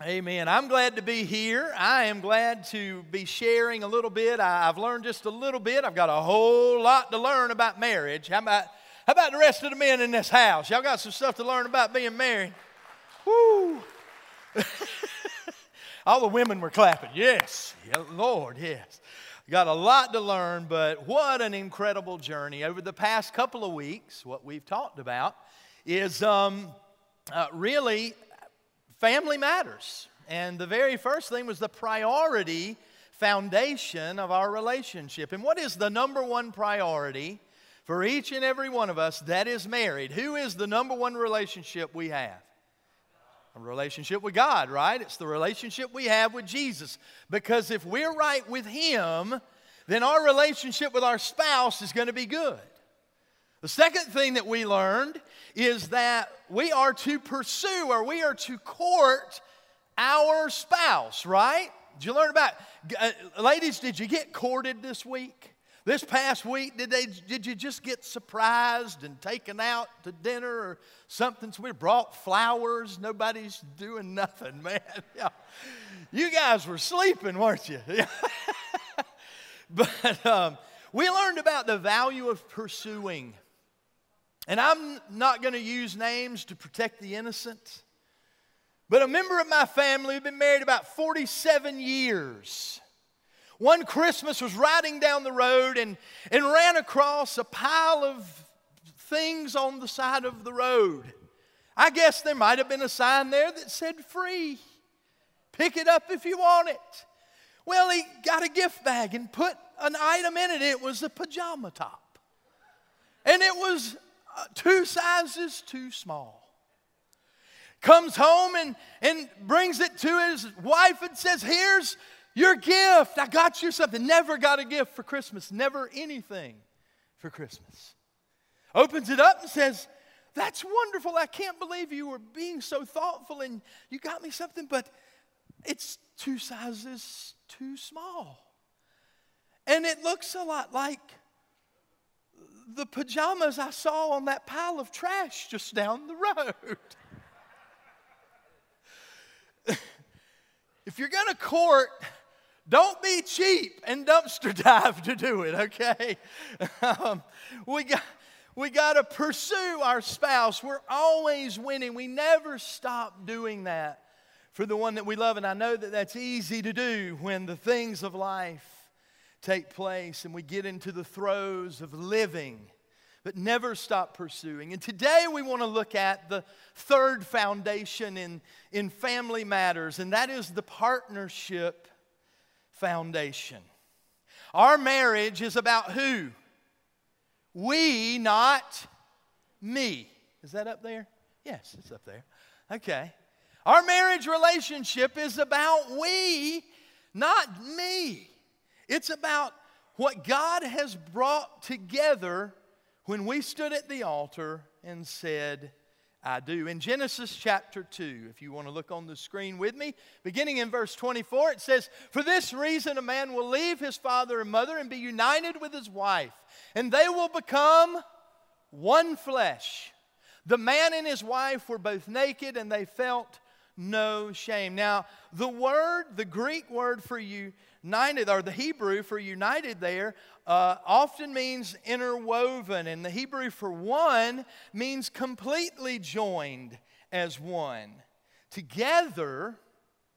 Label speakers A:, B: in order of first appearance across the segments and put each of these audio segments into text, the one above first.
A: Amen. I'm glad to be here. I am glad to be sharing a little bit. I've learned just a little bit. I've got a whole lot to learn about marriage. How about, how about the rest of the men in this house? Y'all got some stuff to learn about being married? Woo! All the women were clapping. Yes, Lord, yes. Got a lot to learn, but what an incredible journey. Over the past couple of weeks, what we've talked about is um, uh, really family matters. And the very first thing was the priority foundation of our relationship. And what is the number one priority for each and every one of us that is married? Who is the number one relationship we have? A relationship with God, right? It's the relationship we have with Jesus. Because if we're right with Him, then our relationship with our spouse is going to be good. The second thing that we learned is that we are to pursue or we are to court our spouse, right? Did you learn about uh, ladies, did you get courted this week? This past week, did they did you just get surprised and taken out to dinner or something? So we brought flowers. Nobody's doing nothing, man. Yeah. You guys were sleeping, weren't you? but um, we learned about the value of pursuing. And I'm not going to use names to protect the innocent, but a member of my family who'd been married about 47 years. One Christmas was riding down the road and, and ran across a pile of things on the side of the road. I guess there might have been a sign there that said free. Pick it up if you want it. Well, he got a gift bag and put an item in it. It was a pajama top. And it was two sizes too small. Comes home and, and brings it to his wife and says, Here's your gift. I got you something. Never got a gift for Christmas, never anything for Christmas. Opens it up and says, That's wonderful. I can't believe you were being so thoughtful and you got me something, but it's two sizes too small. And it looks a lot like the pajamas I saw on that pile of trash just down the road. if you're going to court, don't be cheap and dumpster dive to do it, okay? Um, we got. We got to pursue our spouse. We're always winning. We never stop doing that for the one that we love. And I know that that's easy to do when the things of life take place and we get into the throes of living, but never stop pursuing. And today we want to look at the third foundation in, in family matters, and that is the partnership foundation. Our marriage is about who? We, not me. Is that up there? Yes, it's up there. Okay. Our marriage relationship is about we, not me. It's about what God has brought together when we stood at the altar and said, I do. In Genesis chapter 2, if you want to look on the screen with me, beginning in verse 24, it says, For this reason a man will leave his father and mother and be united with his wife, and they will become one flesh. The man and his wife were both naked, and they felt no shame. Now, the word, the Greek word for you, united, or the Hebrew for united there, uh, often means interwoven. And the Hebrew for one means completely joined as one. Together,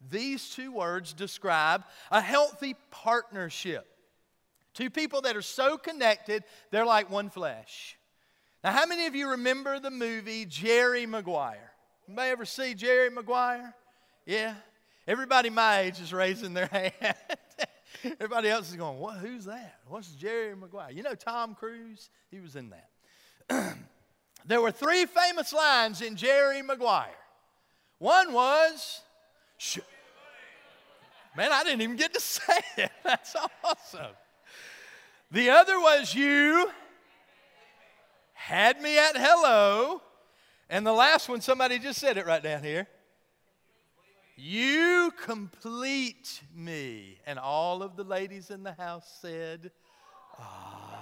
A: these two words describe a healthy partnership. Two people that are so connected, they're like one flesh. Now, how many of you remember the movie Jerry Maguire? Anybody ever see Jerry Maguire? Yeah? Everybody my age is raising their hand. Everybody else is going, what, who's that? What's Jerry Maguire? You know Tom Cruise? He was in that. there were three famous lines in Jerry Maguire. One was, man, I didn't even get to say it. That's awesome. The other was, you had me at hello. And the last one, somebody just said it right down here. You complete me. And all of the ladies in the house said, Ah.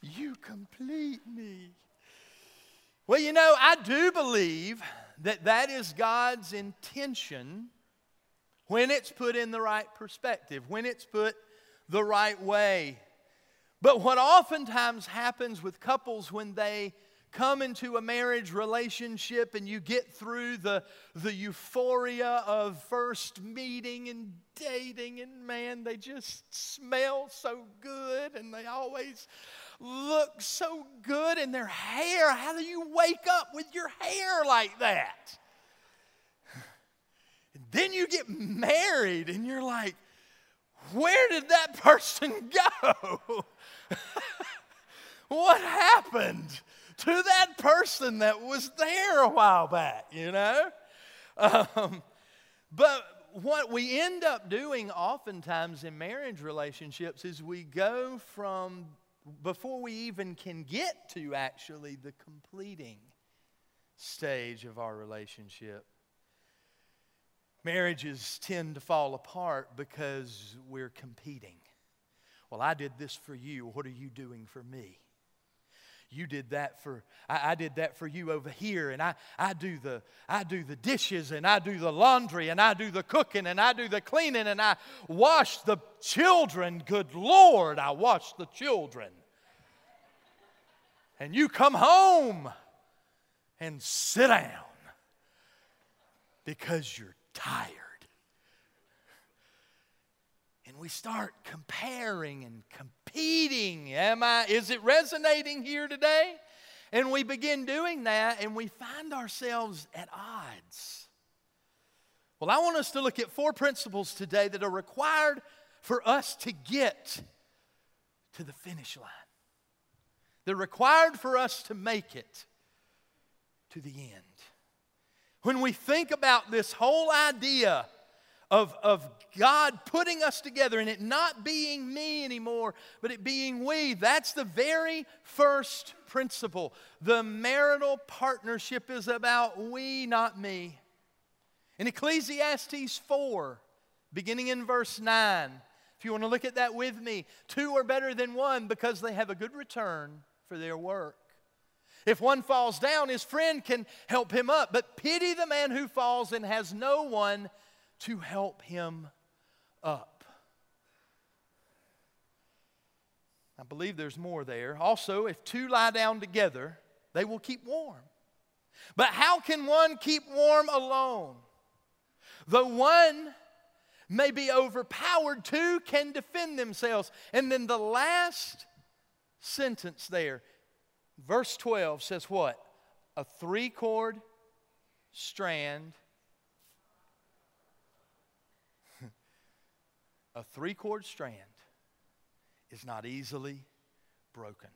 A: you complete me. Well, you know, I do believe that that is God's intention when it's put in the right perspective, when it's put the right way. But what oftentimes happens with couples when they come into a marriage relationship and you get through the, the euphoria of first meeting and dating, and man, they just smell so good and they always look so good in their hair. How do you wake up with your hair like that? And then you get married and you're like, where did that person go? what happened to that person that was there a while back, you know? Um, but what we end up doing oftentimes in marriage relationships is we go from before we even can get to actually the completing stage of our relationship. Marriages tend to fall apart because we're competing. Well, I did this for you. What are you doing for me? You did that for I, I, did that for you over here, and I, I do the I do the dishes and I do the laundry and I do the cooking and I do the cleaning and I wash the children. Good Lord, I wash the children. And you come home and sit down because you're tired. And we start comparing and competing. Am I is it resonating here today? And we begin doing that and we find ourselves at odds. Well, I want us to look at four principles today that are required for us to get to the finish line. They're required for us to make it to the end. When we think about this whole idea of, of God putting us together and it not being me anymore, but it being we, that's the very first principle. The marital partnership is about we, not me. In Ecclesiastes 4, beginning in verse 9, if you want to look at that with me, two are better than one because they have a good return for their work. If one falls down, his friend can help him up. But pity the man who falls and has no one to help him up. I believe there's more there. Also, if two lie down together, they will keep warm. But how can one keep warm alone? Though one may be overpowered, two can defend themselves. And then the last sentence there Verse 12 says what? A three cord strand. A three cord strand is not easily broken.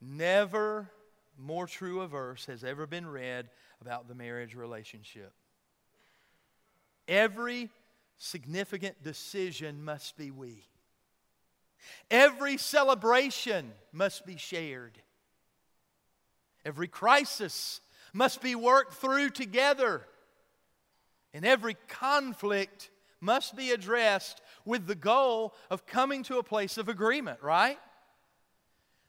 A: Never more true a verse has ever been read about the marriage relationship. Every significant decision must be we. Every celebration must be shared. Every crisis must be worked through together. And every conflict must be addressed with the goal of coming to a place of agreement, right?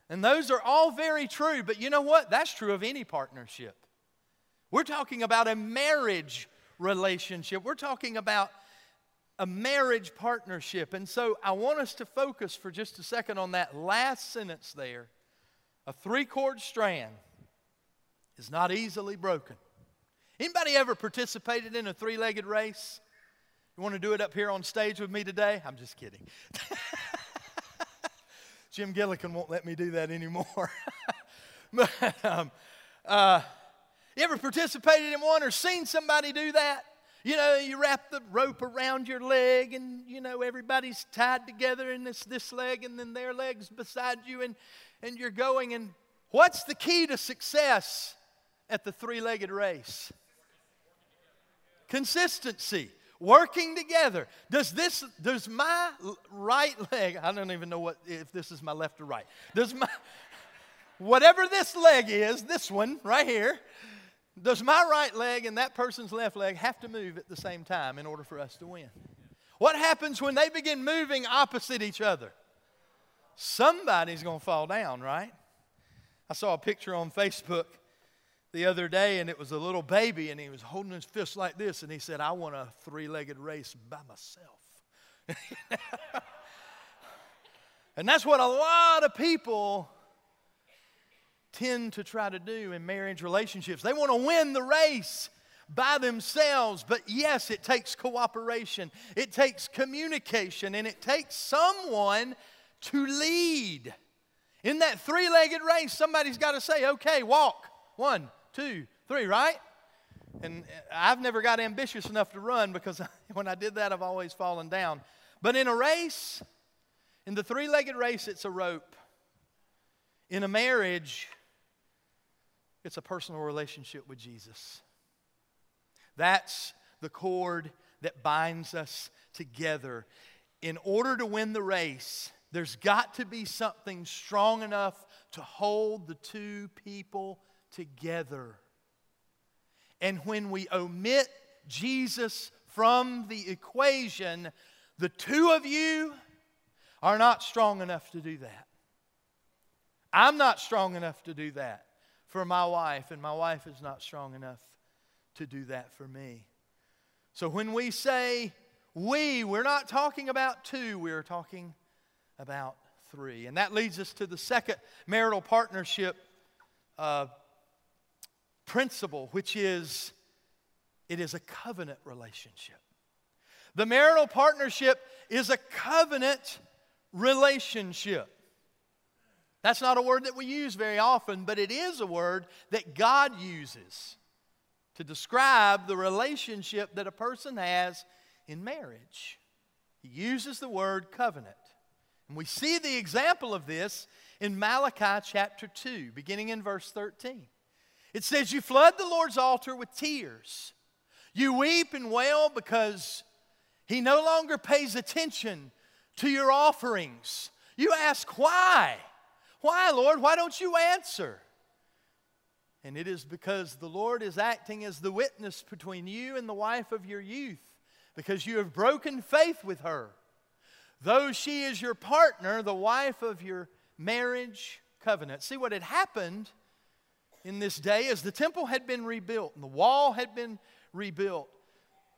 A: And those are all very true, but you know what? That's true of any partnership. We're talking about a marriage relationship. We're talking about a marriage partnership. And so I want us to focus for just a second on that last sentence there. A three cord strand is not easily broken. Anybody ever participated in a three legged race? You want to do it up here on stage with me today? I'm just kidding. Jim Gillikin won't let me do that anymore. but, um, uh, you ever participated in one or seen somebody do that? You know, you wrap the rope around your leg, and you know everybody's tied together, and it's this leg, and then their legs beside you, and and you're going. And what's the key to success at the three-legged race? Consistency, working together. Does this? Does my right leg? I don't even know what if this is my left or right. Does my whatever this leg is, this one right here does my right leg and that person's left leg have to move at the same time in order for us to win? What happens when they begin moving opposite each other? Somebody's going to fall down, right? I saw a picture on Facebook the other day, and it was a little baby, and he was holding his fist like this, and he said, I want a three legged race by myself. and that's what a lot of people tend to try to do in marriage relationships. They want to win the race by themselves, but yes, it takes cooperation, it takes communication, and it takes someone to lead. In that three legged race, somebody's got to say, okay, walk. One, two, three, right? And I've never got ambitious enough to run because when I did that, I've always fallen down. But in a race, in the three legged race, it's a rope. In a marriage, it's a personal relationship with Jesus. That's the cord that binds us together. In order to win the race, there's got to be something strong enough to hold the two people together. And when we omit Jesus from the equation, the two of you are not strong enough to do that. I'm not strong enough to do that for my wife, and my wife is not strong enough to do that for me. So when we say we, we're not talking about two, we're talking about three. And that leads us to the second marital partnership uh, principle, which is it is a covenant relationship. The marital partnership is a covenant relationship. That's not a word that we use very often, but it is a word that God uses to describe the relationship that a person has in marriage. He uses the word covenant. And we see the example of this in Malachi chapter 2, beginning in verse 13. It says, You flood the Lord's altar with tears. You weep and wail because he no longer pays attention to your offerings. You ask, Why? Why, Lord? Why don't you answer? And it is because the Lord is acting as the witness between you and the wife of your youth, because you have broken faith with her. Though she is your partner, the wife of your marriage covenant. See what had happened in this day is the temple had been rebuilt and the wall had been rebuilt.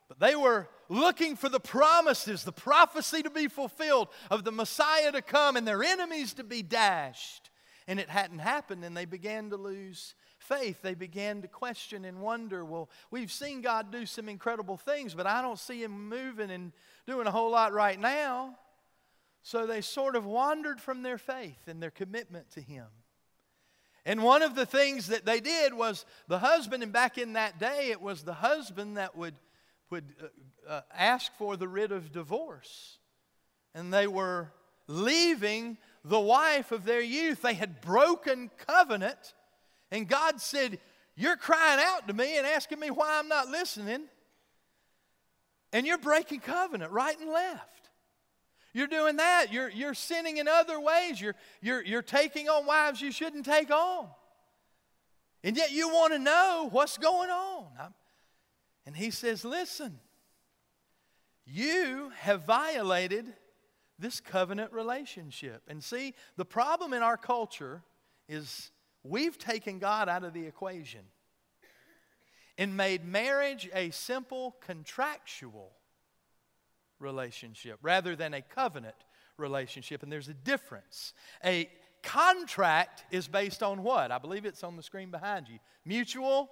A: But they were looking for the promises, the prophecy to be fulfilled of the Messiah to come and their enemies to be dashed. And it hadn't happened, and they began to lose faith. They began to question and wonder well, we've seen God do some incredible things, but I don't see Him moving and doing a whole lot right now. So they sort of wandered from their faith and their commitment to Him. And one of the things that they did was the husband, and back in that day, it was the husband that would, would uh, uh, ask for the writ of divorce. And they were leaving the wife of their youth. They had broken covenant. And God said, You're crying out to me and asking me why I'm not listening. And you're breaking covenant right and left. You're doing that. You're, you're sinning in other ways. You're, you're, you're taking on wives you shouldn't take on. And yet you want to know what's going on. And he says, Listen, you have violated this covenant relationship. And see, the problem in our culture is we've taken God out of the equation and made marriage a simple contractual relationship rather than a covenant relationship. And there's a difference. A contract is based on what? I believe it's on the screen behind you mutual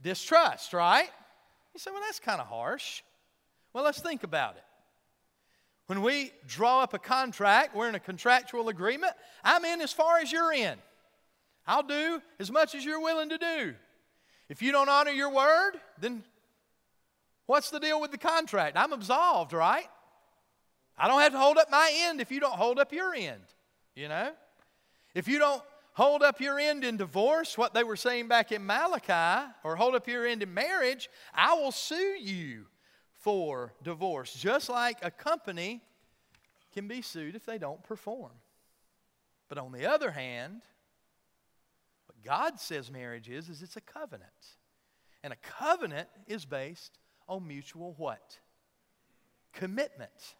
A: distrust, right? You say, well, that's kind of harsh. Well, let's think about it. When we draw up a contract, we're in a contractual agreement. I'm in as far as you're in. I'll do as much as you're willing to do. If you don't honor your word, then What's the deal with the contract? I'm absolved, right? I don't have to hold up my end if you don't hold up your end, you know? If you don't hold up your end in divorce, what they were saying back in Malachi, or hold up your end in marriage, I will sue you for divorce, just like a company can be sued if they don't perform. But on the other hand, what God says marriage is, is it's a covenant. And a covenant is based on mutual what? Commitment.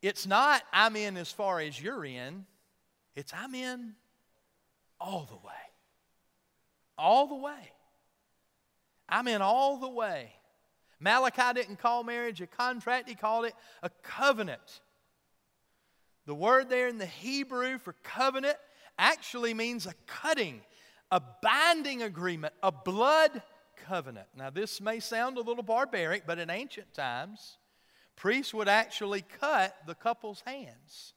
A: It's not, I'm in as far as you're in. It's, I'm in all the way. all the way. I'm in all the way. Malachi didn't call marriage a contract, he called it a covenant. The word there in the Hebrew for covenant actually means a cutting, a binding agreement, a blood covenant. Now, this may sound a little barbaric, but in ancient times, priests would actually cut the couple's hands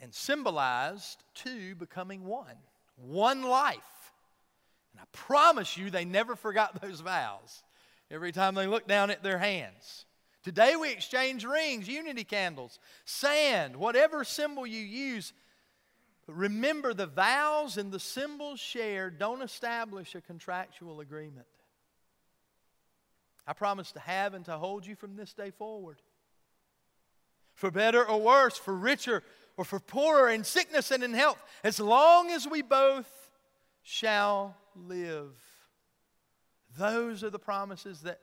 A: and symbolized two becoming one, one life. And I promise you, they never forgot those vows every time they looked down at their hands. Today we exchange rings, unity candles, sand, whatever symbol you use. Remember, the vows and the symbols shared don't establish a contractual agreement. I promise to have and to hold you from this day forward. For better or worse, for richer or for poorer, in sickness and in health, as long as we both shall live. Those are the promises that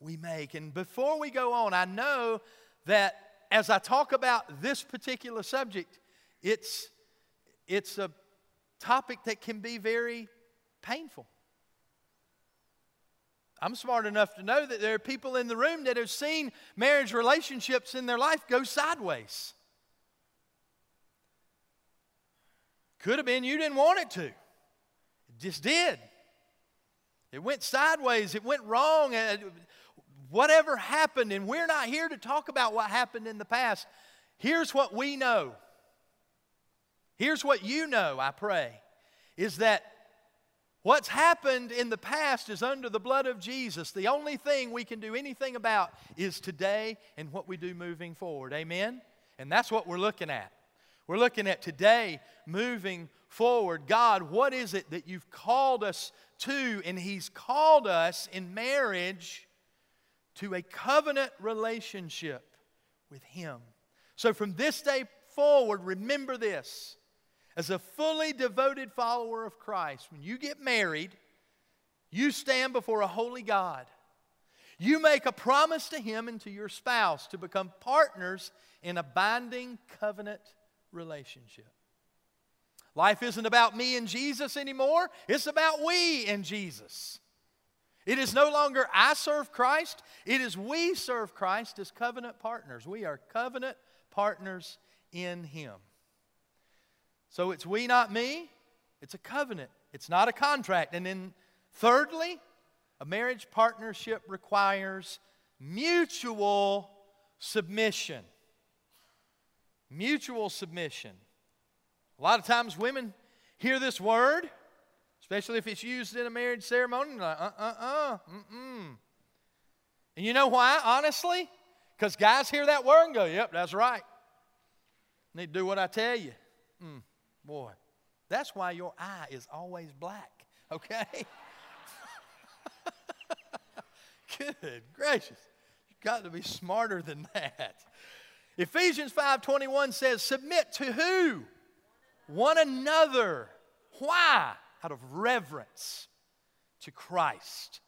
A: we make. And before we go on, I know that as I talk about this particular subject, it's, it's a topic that can be very painful. I'm smart enough to know that there are people in the room that have seen marriage relationships in their life go sideways. Could have been you didn't want it to, it just did. It went sideways, it went wrong. Whatever happened, and we're not here to talk about what happened in the past. Here's what we know. Here's what you know, I pray, is that what's happened in the past is under the blood of Jesus. The only thing we can do anything about is today and what we do moving forward. Amen? And that's what we're looking at. We're looking at today moving forward. God, what is it that you've called us to? And He's called us in marriage to a covenant relationship with Him. So from this day forward, remember this. As a fully devoted follower of Christ, when you get married, you stand before a holy God. You make a promise to Him and to your spouse to become partners in a binding covenant relationship. Life isn't about me and Jesus anymore, it's about we and Jesus. It is no longer I serve Christ, it is we serve Christ as covenant partners. We are covenant partners in Him. So it's we, not me. It's a covenant, it's not a contract. And then, thirdly, a marriage partnership requires mutual submission. Mutual submission. A lot of times women hear this word, especially if it's used in a marriage ceremony, like, uh uh uh, mm-mm. And you know why, honestly? Because guys hear that word and go, yep, that's right. Need to do what I tell you. Mm, boy, that's why your eye is always black, okay? Good gracious. You've got to be smarter than that. Ephesians 5:21 says, "Submit to who? one another. Why? Out of reverence to Christ.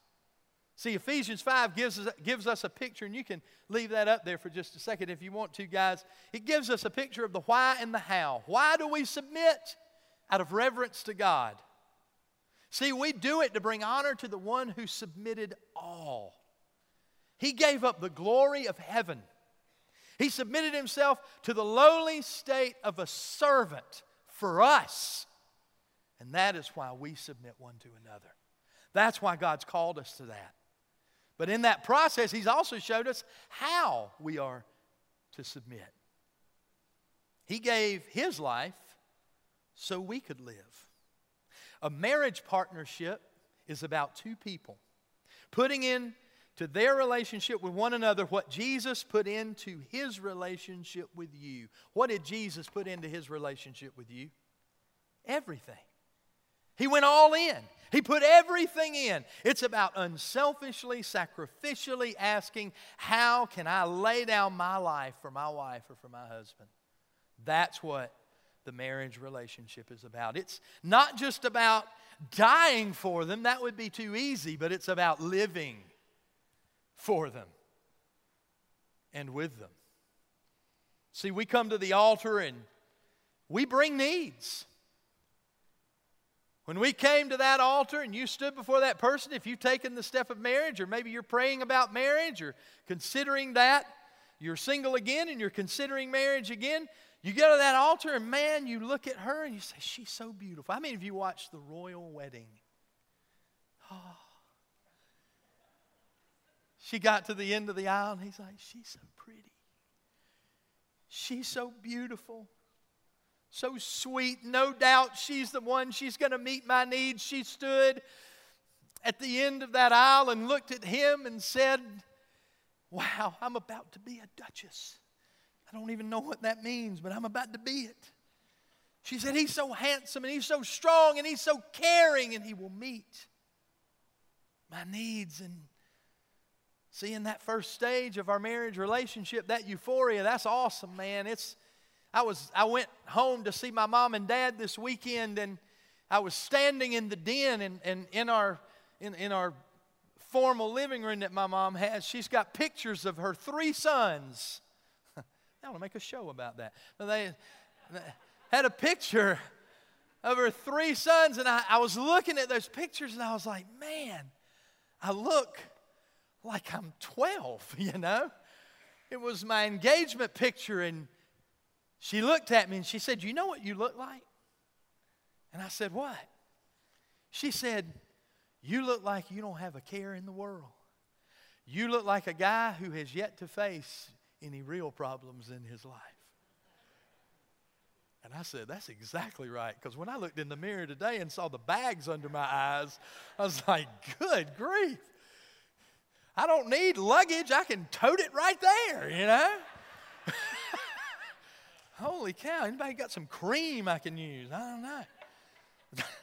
A: See, Ephesians 5 gives us, gives us a picture, and you can leave that up there for just a second if you want to, guys. It gives us a picture of the why and the how. Why do we submit? Out of reverence to God. See, we do it to bring honor to the one who submitted all. He gave up the glory of heaven. He submitted himself to the lowly state of a servant for us. And that is why we submit one to another. That's why God's called us to that. But in that process, He's also showed us how we are to submit. He gave His life so we could live. A marriage partnership is about two people putting in to their relationship with one another what Jesus put into his relationship with you. What did Jesus put into his relationship with you? Everything. He went all in. He put everything in. It's about unselfishly, sacrificially asking, How can I lay down my life for my wife or for my husband? That's what the marriage relationship is about. It's not just about dying for them, that would be too easy, but it's about living for them and with them. See, we come to the altar and we bring needs. When we came to that altar and you stood before that person, if you've taken the step of marriage, or maybe you're praying about marriage or considering that, you're single again and you're considering marriage again, you go to that altar and man, you look at her and you say, She's so beautiful. How many of you watched the royal wedding? Oh. She got to the end of the aisle and he's like, She's so pretty. She's so beautiful. So sweet. No doubt she's the one. She's going to meet my needs. She stood at the end of that aisle and looked at him and said, Wow, I'm about to be a duchess. I don't even know what that means, but I'm about to be it. She said, He's so handsome and he's so strong and he's so caring and he will meet my needs. And seeing that first stage of our marriage relationship, that euphoria, that's awesome, man. It's I was I went home to see my mom and dad this weekend and I was standing in the den and, and in our in, in our formal living room that my mom has, she's got pictures of her three sons. I want to make a show about that. But they, they had a picture of her three sons, and I, I was looking at those pictures and I was like, man, I look like I'm 12, you know? It was my engagement picture, and she looked at me and she said, You know what you look like? And I said, What? She said, you look like you don't have a care in the world. You look like a guy who has yet to face any real problems in his life. And I said, That's exactly right. Because when I looked in the mirror today and saw the bags under my eyes, I was like, Good grief. I don't need luggage. I can tote it right there, you know? Holy cow. Anybody got some cream I can use? I don't know.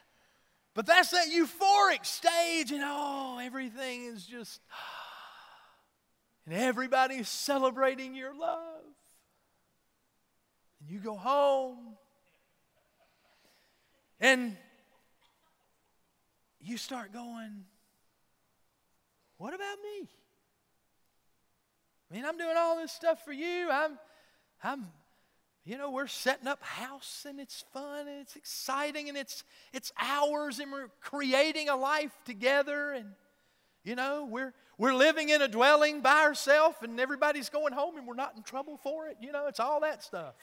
A: But that's that euphoric stage, and oh, everything is just, and everybody's celebrating your love. And you go home, and you start going, What about me? I mean, I'm doing all this stuff for you. I'm, I'm you know, we're setting up house and it's fun and it's exciting and it's it's ours and we're creating a life together and you know, we're we're living in a dwelling by ourselves and everybody's going home and we're not in trouble for it. You know, it's all that stuff.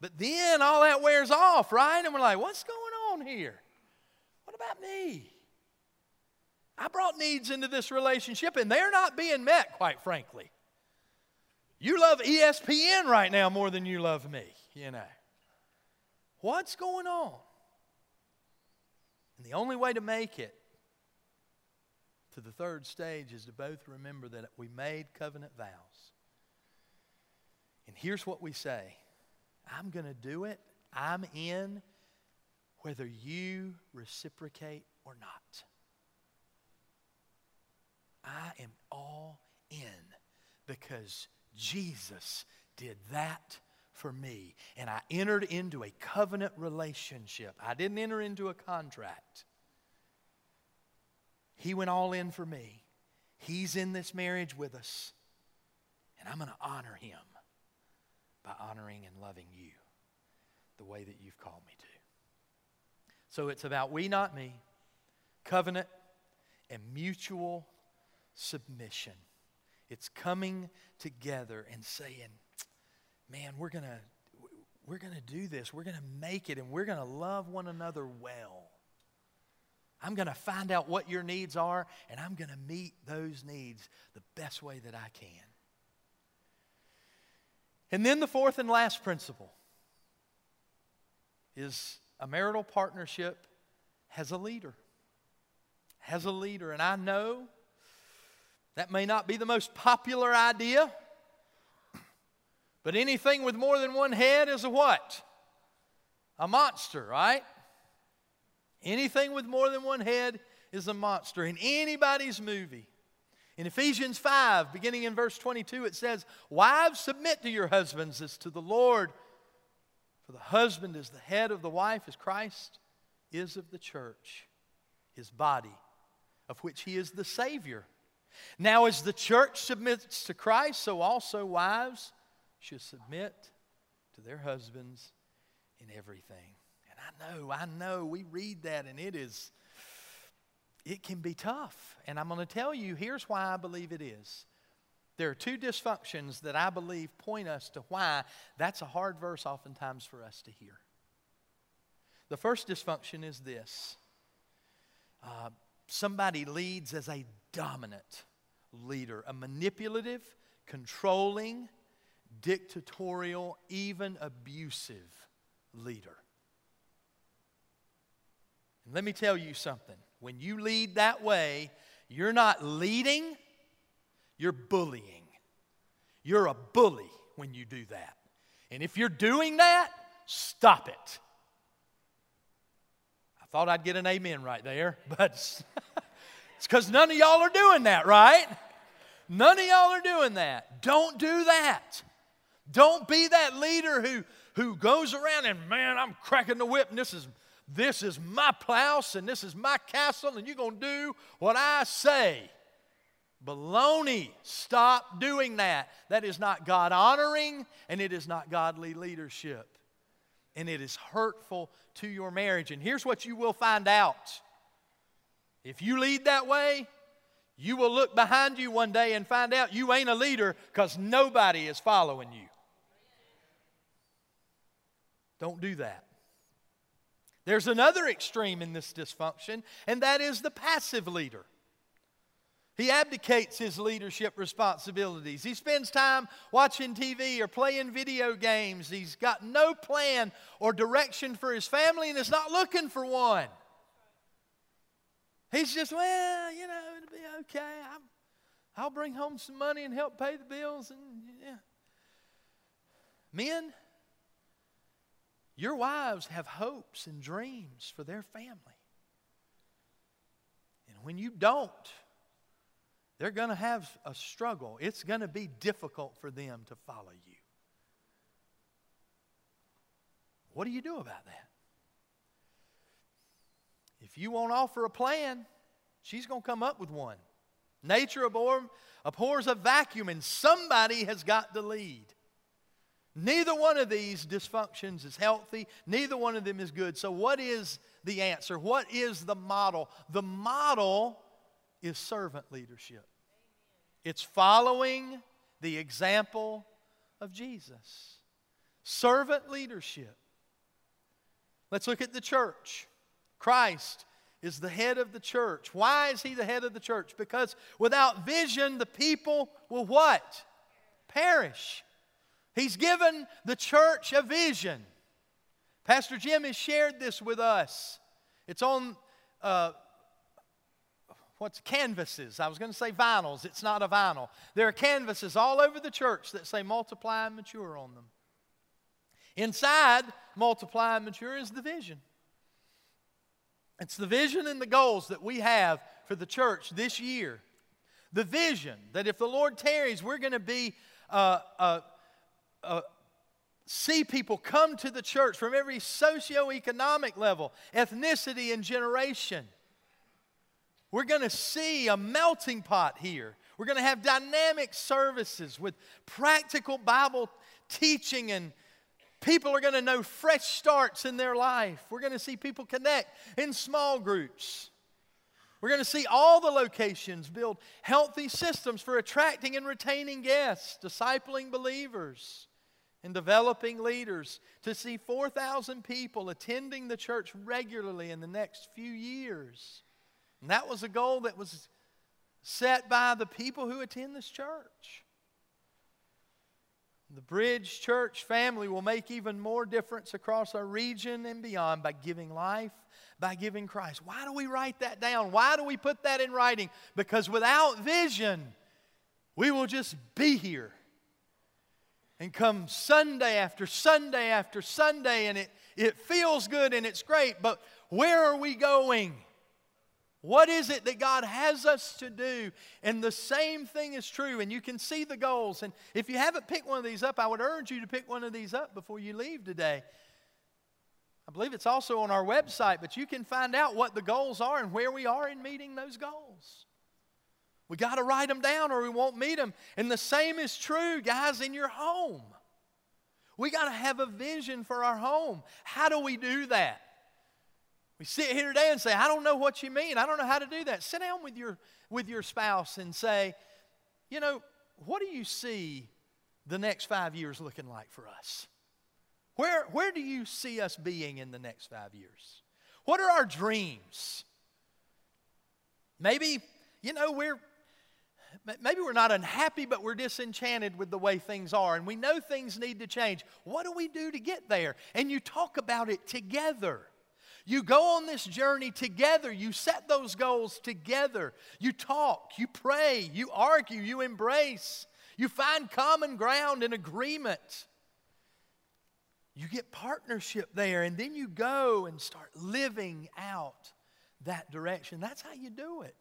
A: But then all that wears off, right? And we're like, what's going on here? What about me? I brought needs into this relationship and they're not being met, quite frankly. You love ESPN right now more than you love me, you know. What's going on? And the only way to make it to the third stage is to both remember that we made covenant vows. And here's what we say I'm going to do it, I'm in, whether you reciprocate or not. I am all in because Jesus did that for me. And I entered into a covenant relationship. I didn't enter into a contract. He went all in for me. He's in this marriage with us. And I'm going to honor him by honoring and loving you the way that you've called me to. So it's about we, not me, covenant and mutual submission. It's coming together and saying, man, we're going to we're going to do this. We're going to make it and we're going to love one another well. I'm going to find out what your needs are and I'm going to meet those needs the best way that I can. And then the fourth and last principle is a marital partnership has a leader. Has a leader. And I know that may not be the most popular idea, but anything with more than one head is a what? A monster, right? Anything with more than one head is a monster. In anybody's movie, in Ephesians 5, beginning in verse 22, it says, Wives, submit to your husbands as to the Lord. For the husband is the head of the wife, as Christ is of the church, his body, of which he is the Savior. Now, as the church submits to Christ, so also wives should submit to their husbands in everything. And I know, I know. We read that and it is, it can be tough. And I'm going to tell you here's why I believe it is. There are two dysfunctions that I believe point us to why that's a hard verse oftentimes for us to hear. The first dysfunction is this uh, somebody leads as a dominant leader, a manipulative, controlling, dictatorial, even abusive leader. And let me tell you something when you lead that way, you're not leading, you're bullying. You're a bully when you do that. And if you're doing that, stop it. I thought I'd get an amen right there, but it's because none of y'all are doing that, right? None of y'all are doing that. Don't do that. Don't be that leader who, who goes around and, man, I'm cracking the whip and this is, this is my plouse and this is my castle and you're going to do what I say. Baloney. Stop doing that. That is not God honoring and it is not godly leadership. And it is hurtful to your marriage. And here's what you will find out if you lead that way, you will look behind you one day and find out you ain't a leader because nobody is following you. Don't do that. There's another extreme in this dysfunction, and that is the passive leader. He abdicates his leadership responsibilities. He spends time watching TV or playing video games. He's got no plan or direction for his family and is not looking for one. He's just, well, you know, it'll be okay. i will bring home some money and help pay the bills. And yeah. Men, your wives have hopes and dreams for their family. And when you don't, they're going to have a struggle. It's going to be difficult for them to follow you. What do you do about that? If you won't offer a plan, she's going to come up with one. Nature abhor, abhors a vacuum, and somebody has got to lead. Neither one of these dysfunctions is healthy, neither one of them is good. So, what is the answer? What is the model? The model is servant leadership, it's following the example of Jesus. Servant leadership. Let's look at the church. Christ is the head of the church. Why is he the head of the church? Because without vision, the people will what? Perish. He's given the church a vision. Pastor Jim has shared this with us. It's on uh, what's canvases. I was going to say vinyls. It's not a vinyl. There are canvases all over the church that say multiply and mature on them. Inside multiply and mature is the vision. It's the vision and the goals that we have for the church this year. The vision that if the Lord tarries, we're going to be uh, uh, uh, see people come to the church from every socioeconomic level, ethnicity, and generation. We're going to see a melting pot here. We're going to have dynamic services with practical Bible teaching and People are going to know fresh starts in their life. We're going to see people connect in small groups. We're going to see all the locations build healthy systems for attracting and retaining guests, discipling believers, and developing leaders. To see 4,000 people attending the church regularly in the next few years. And that was a goal that was set by the people who attend this church. The Bridge Church family will make even more difference across our region and beyond by giving life, by giving Christ. Why do we write that down? Why do we put that in writing? Because without vision, we will just be here and come Sunday after Sunday after Sunday, and it, it feels good and it's great, but where are we going? What is it that God has us to do? And the same thing is true, and you can see the goals. And if you haven't picked one of these up, I would urge you to pick one of these up before you leave today. I believe it's also on our website, but you can find out what the goals are and where we are in meeting those goals. We got to write them down or we won't meet them. And the same is true, guys, in your home. We got to have a vision for our home. How do we do that? We sit here today and say, I don't know what you mean. I don't know how to do that. Sit down with your, with your spouse and say, you know, what do you see the next five years looking like for us? Where, where do you see us being in the next five years? What are our dreams? Maybe, you know, we're maybe we're not unhappy, but we're disenchanted with the way things are, and we know things need to change. What do we do to get there? And you talk about it together. You go on this journey together. You set those goals together. You talk, you pray, you argue, you embrace. You find common ground and agreement. You get partnership there, and then you go and start living out that direction. That's how you do it.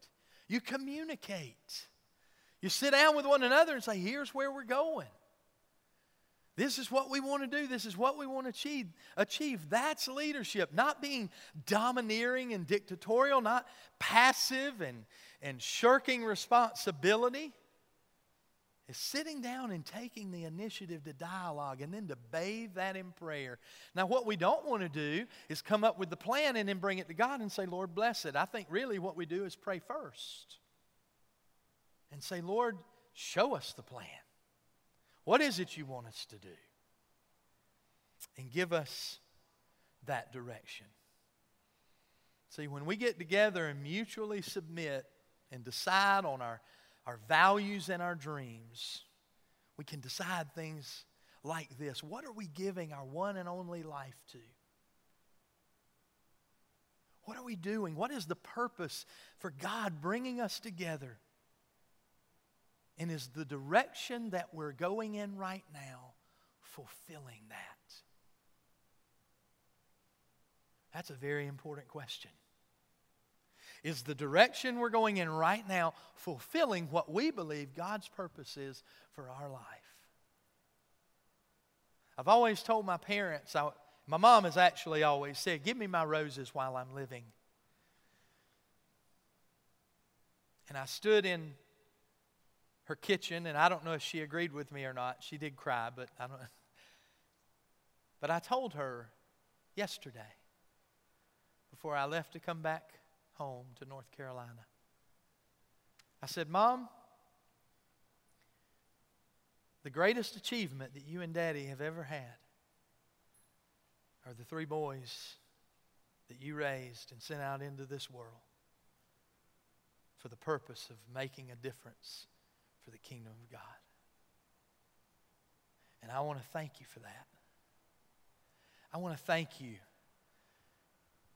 A: You communicate. You sit down with one another and say, here's where we're going. This is what we want to do. This is what we want to achieve. achieve. That's leadership, not being domineering and dictatorial, not passive and, and shirking responsibility. Is sitting down and taking the initiative to dialogue and then to bathe that in prayer. Now, what we don't want to do is come up with the plan and then bring it to God and say, Lord, bless it. I think really what we do is pray first and say, Lord, show us the plan. What is it you want us to do? And give us that direction. See, when we get together and mutually submit and decide on our, our values and our dreams, we can decide things like this What are we giving our one and only life to? What are we doing? What is the purpose for God bringing us together? And is the direction that we're going in right now fulfilling that? That's a very important question. Is the direction we're going in right now fulfilling what we believe God's purpose is for our life? I've always told my parents, I, my mom has actually always said, Give me my roses while I'm living. And I stood in her kitchen, and I don't know if she agreed with me or not. She did cry, but I don't. But I told her yesterday, before I left to come back home to North Carolina, I said, Mom, the greatest achievement that you and Daddy have ever had are the three boys that you raised and sent out into this world for the purpose of making a difference for the kingdom of God. And I want to thank you for that. I want to thank you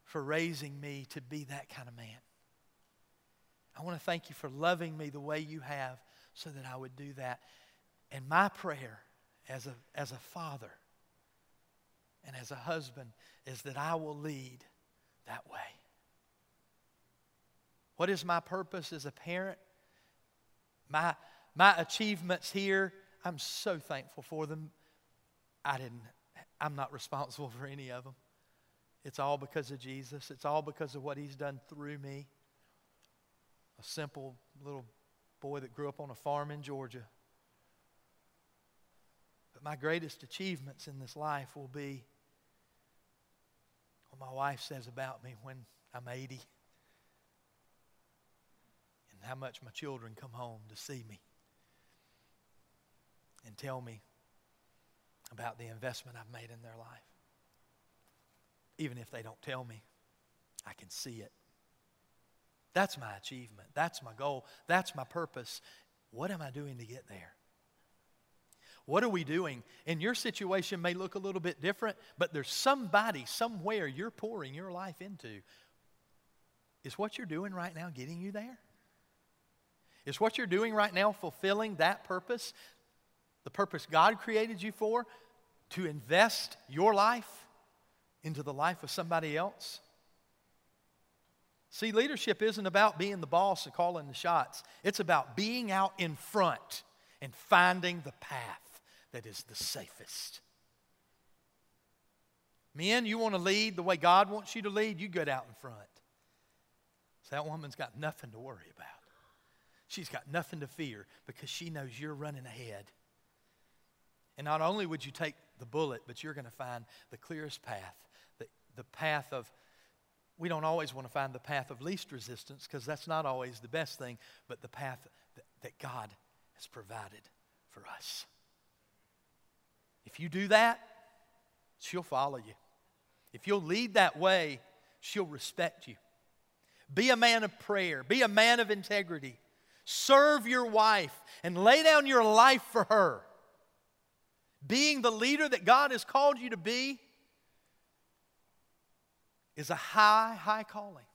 A: for raising me to be that kind of man. I want to thank you for loving me the way you have so that I would do that. And my prayer as a, as a father and as a husband is that I will lead that way. What is my purpose as a parent? My, my achievements here, I'm so thankful for them. I didn't, I'm not responsible for any of them. It's all because of Jesus. It's all because of what He's done through me. A simple little boy that grew up on a farm in Georgia. But my greatest achievements in this life will be what my wife says about me when I'm 80 and how much my children come home to see me and tell me about the investment I've made in their life. Even if they don't tell me, I can see it. That's my achievement. That's my goal. That's my purpose. What am I doing to get there? What are we doing? And your situation may look a little bit different, but there's somebody, somewhere you're pouring your life into. Is what you're doing right now getting you there? Is what you're doing right now fulfilling that purpose the purpose God created you for, to invest your life into the life of somebody else? See, leadership isn't about being the boss and calling the shots. It's about being out in front and finding the path that is the safest. Men, you want to lead the way God wants you to lead, you get out in front. So that woman's got nothing to worry about. She's got nothing to fear because she knows you're running ahead. And not only would you take the bullet, but you're going to find the clearest path, the, the path of we don't always want to find the path of least resistance because that's not always the best thing, but the path that, that God has provided for us. If you do that, she'll follow you. If you'll lead that way, she'll respect you. Be a man of prayer, be a man of integrity. Serve your wife and lay down your life for her. Being the leader that God has called you to be is a high, high calling.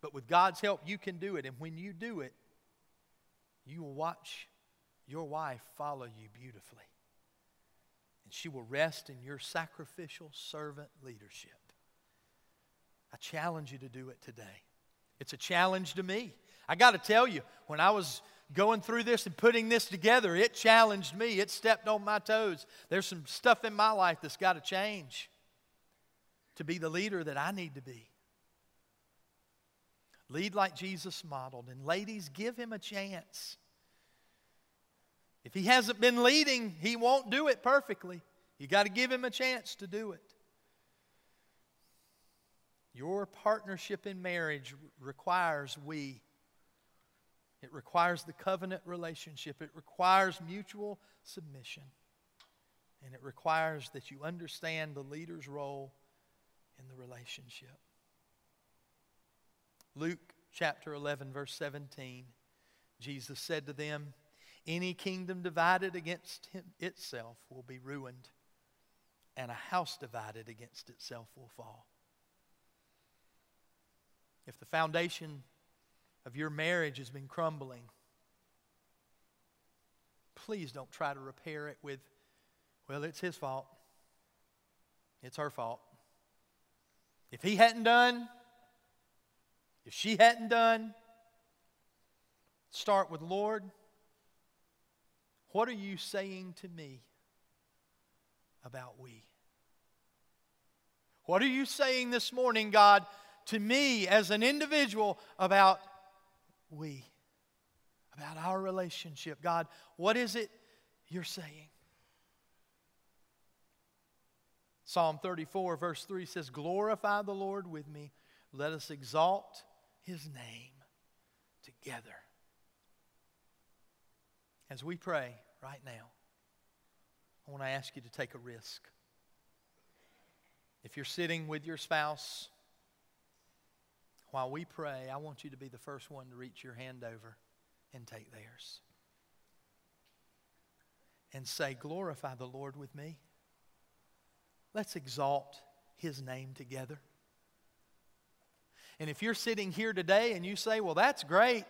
A: But with God's help, you can do it. And when you do it, you will watch your wife follow you beautifully. And she will rest in your sacrificial servant leadership. I challenge you to do it today. It's a challenge to me. I got to tell you, when I was going through this and putting this together, it challenged me. It stepped on my toes. There's some stuff in my life that's got to change to be the leader that I need to be. Lead like Jesus modeled. And ladies, give him a chance. If he hasn't been leading, he won't do it perfectly. You got to give him a chance to do it. Your partnership in marriage requires we. It requires the covenant relationship. It requires mutual submission. And it requires that you understand the leader's role in the relationship. Luke chapter 11, verse 17, Jesus said to them, Any kingdom divided against itself will be ruined, and a house divided against itself will fall. If the foundation of your marriage has been crumbling, please don't try to repair it with, well, it's his fault. It's her fault. If he hadn't done, if she hadn't done, start with Lord, what are you saying to me about we? What are you saying this morning, God, to me as an individual about we? About our relationship? God, what is it you're saying? Psalm 34, verse 3 says, Glorify the Lord with me. Let us exalt his name together. As we pray right now, I want to ask you to take a risk. If you're sitting with your spouse, while we pray, I want you to be the first one to reach your hand over and take theirs. And say, Glorify the Lord with me. Let's exalt his name together. And if you're sitting here today and you say, well, that's great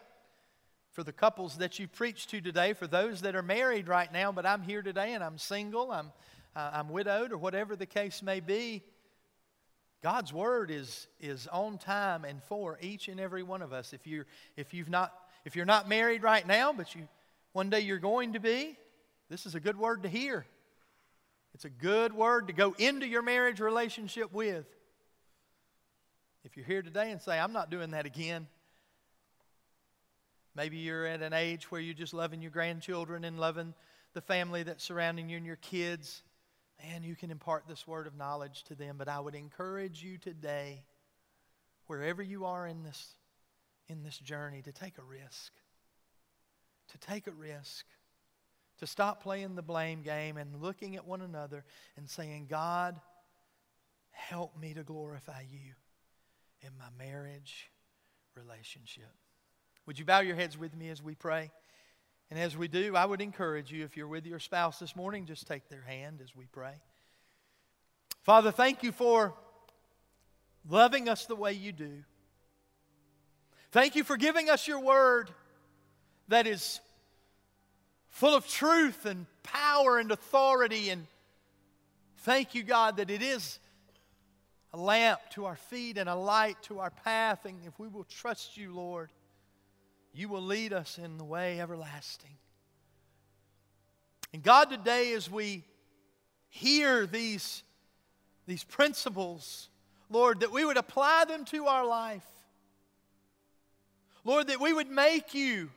A: for the couples that you preached to today, for those that are married right now, but I'm here today and I'm single, I'm, uh, I'm widowed, or whatever the case may be, God's word is, is on time and for each and every one of us. If you're, if, you've not, if you're not married right now, but you, one day you're going to be, this is a good word to hear. It's a good word to go into your marriage relationship with. If you're here today and say, I'm not doing that again, maybe you're at an age where you're just loving your grandchildren and loving the family that's surrounding you and your kids, man, you can impart this word of knowledge to them. But I would encourage you today, wherever you are in this, in this journey, to take a risk. To take a risk to stop playing the blame game and looking at one another and saying, God, help me to glorify you in my marriage relationship. Would you bow your heads with me as we pray? And as we do, I would encourage you, if you're with your spouse this morning, just take their hand as we pray. Father, thank you for loving us the way you do. Thank you for giving us your word that is full of truth and power and authority. And thank you, God, that it is a lamp to our feet and a light to our path. And if we will trust you, Lord, you will lead us in the way everlasting. And God, today, as we hear these, these principles, Lord, that we would apply them to our life. Lord, that we would make you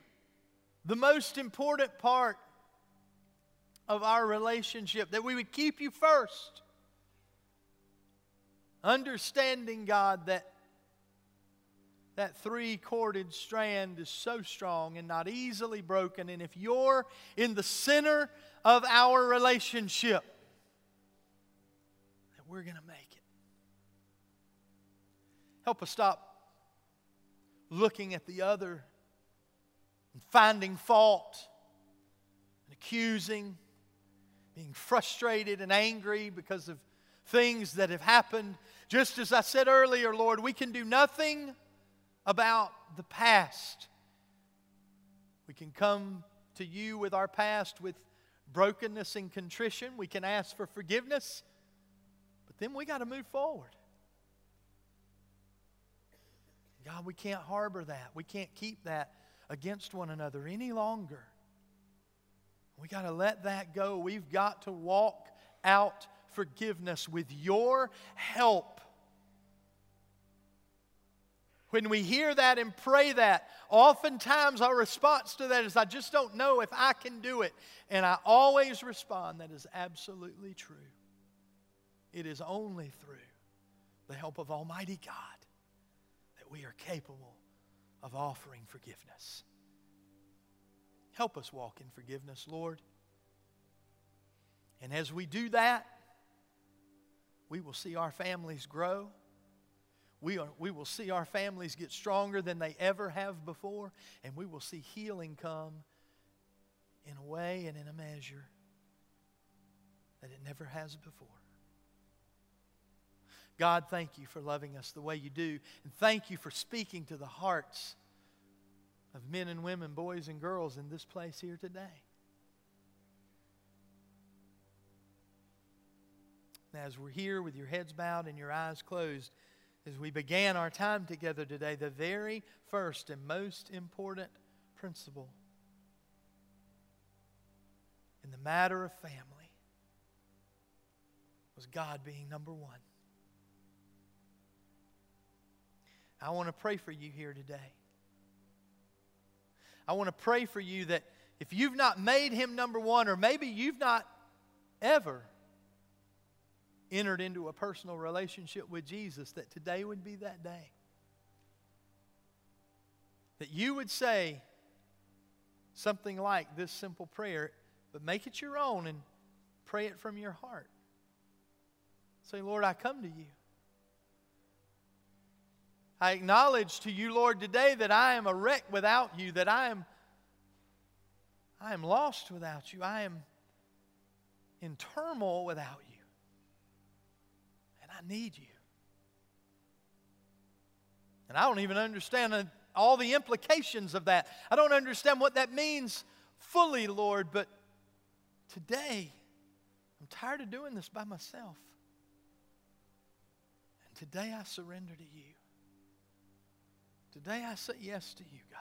A: the most important part of our relationship, that we would keep you first. Understanding, God, that that three corded strand is so strong and not easily broken. And if you're in the center of our relationship, that we're going to make it. Help us stop looking at the other and finding fault and accusing, being frustrated and angry because of things that have happened. Just as I said earlier, Lord, we can do nothing about the past. We can come to you with our past with brokenness and contrition. We can ask for forgiveness, but then we got to move forward. God, we can't harbor that. We can't keep that against one another any longer. We got to let that go. We've got to walk out forgiveness with your help. When we hear that and pray that, oftentimes our response to that is, I just don't know if I can do it. And I always respond, that is absolutely true. It is only through the help of Almighty God that we are capable of offering forgiveness. Help us walk in forgiveness, Lord. And as we do that, we will see our families grow we, are, we will see our families get stronger than they ever have before, and we will see healing come in a way and in a measure that it never has before. God, thank you for loving us the way you do, and thank you for speaking to the hearts of men and women, boys and girls in this place here today. as we're here with your heads bowed and your eyes closed, as we began our time together today, the very first and most important principle in the matter of family was God being number one. I want to pray for you here today. I want to pray for you that if you've not made him number one, or maybe you've not ever entered into a personal relationship with Jesus, that today would be that day. That you would say something like this simple prayer, but make it your own and pray it from your heart. Say, Lord, I come to you. I acknowledge to you, Lord, today that I am a wreck without you, that I am, I am lost without you. I am in turmoil without you. I need you. And I don't even understand all the implications of that. I don't understand what that means fully, Lord, but today, I'm tired of doing this by myself. And today I surrender to you. Today I say yes to you, God.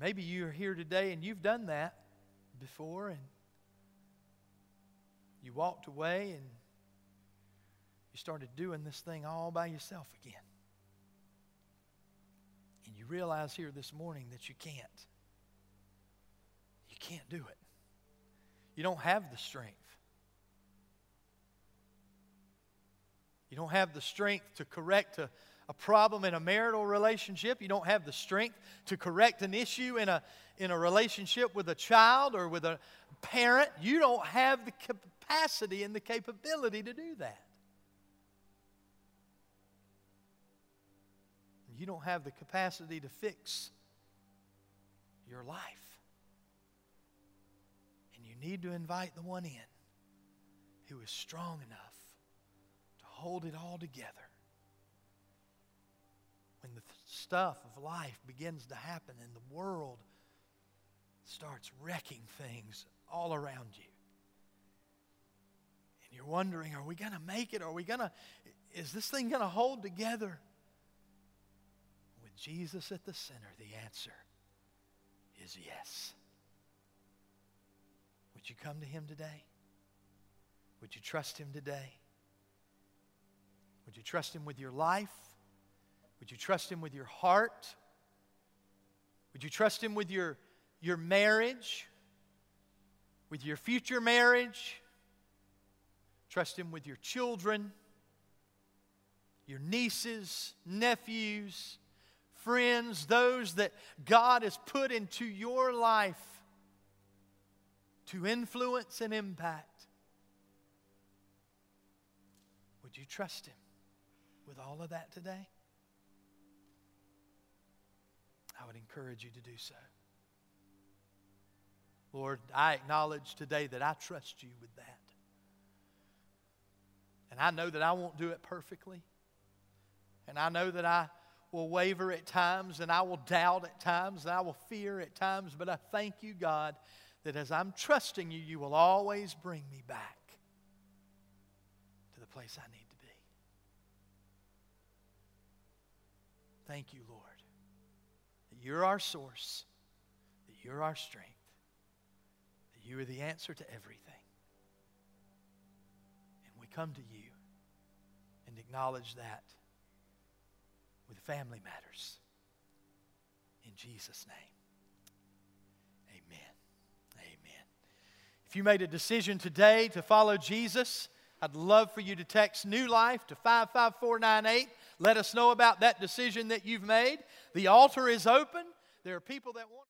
A: Maybe you're here today and you've done that before and you walked away and you started doing this thing all by yourself again. And you realize here this morning that you can't. You can't do it. You don't have the strength. You don't have the strength to correct a, a problem in a marital relationship. You don't have the strength to correct an issue in a, in a relationship with a child or with a parent. You don't have the capacity and the capability to do that. You don't have the capacity to fix your life. And you need to invite the one in who is strong enough to hold it all together. When the stuff of life begins to happen and the world starts wrecking things all around you and you're wondering, are we going to make it? Are we going to, is this thing going to hold together? With Jesus at the center, the answer is yes. Would you come to him today? Would you trust him today? Would you trust him with your life? Would you trust him with your heart? Would you trust him with your, your marriage? With your future marriage? Trust Him with your children. your nieces, nephews, friends, those that God has put into your life to influence and impact. Would you trust Him with all of that today? Would encourage you to do so. Lord, I acknowledge today that I trust you with that. And I know that I won't do it perfectly. And I know that I will waver at times and I will doubt at times and I will fear at times. But I thank you, God, that as I'm trusting you, you will always bring me back to the place I need to be. Thank you, Lord, you're our source, that you're our strength, that you are the answer to everything. And we come to you and acknowledge that with family matters. In Jesus' name. Amen. Amen. If you made a decision today to follow Jesus, I'd love for you to text New Life to 55498. Let us know about that decision that you've made. The altar is open. There are people that want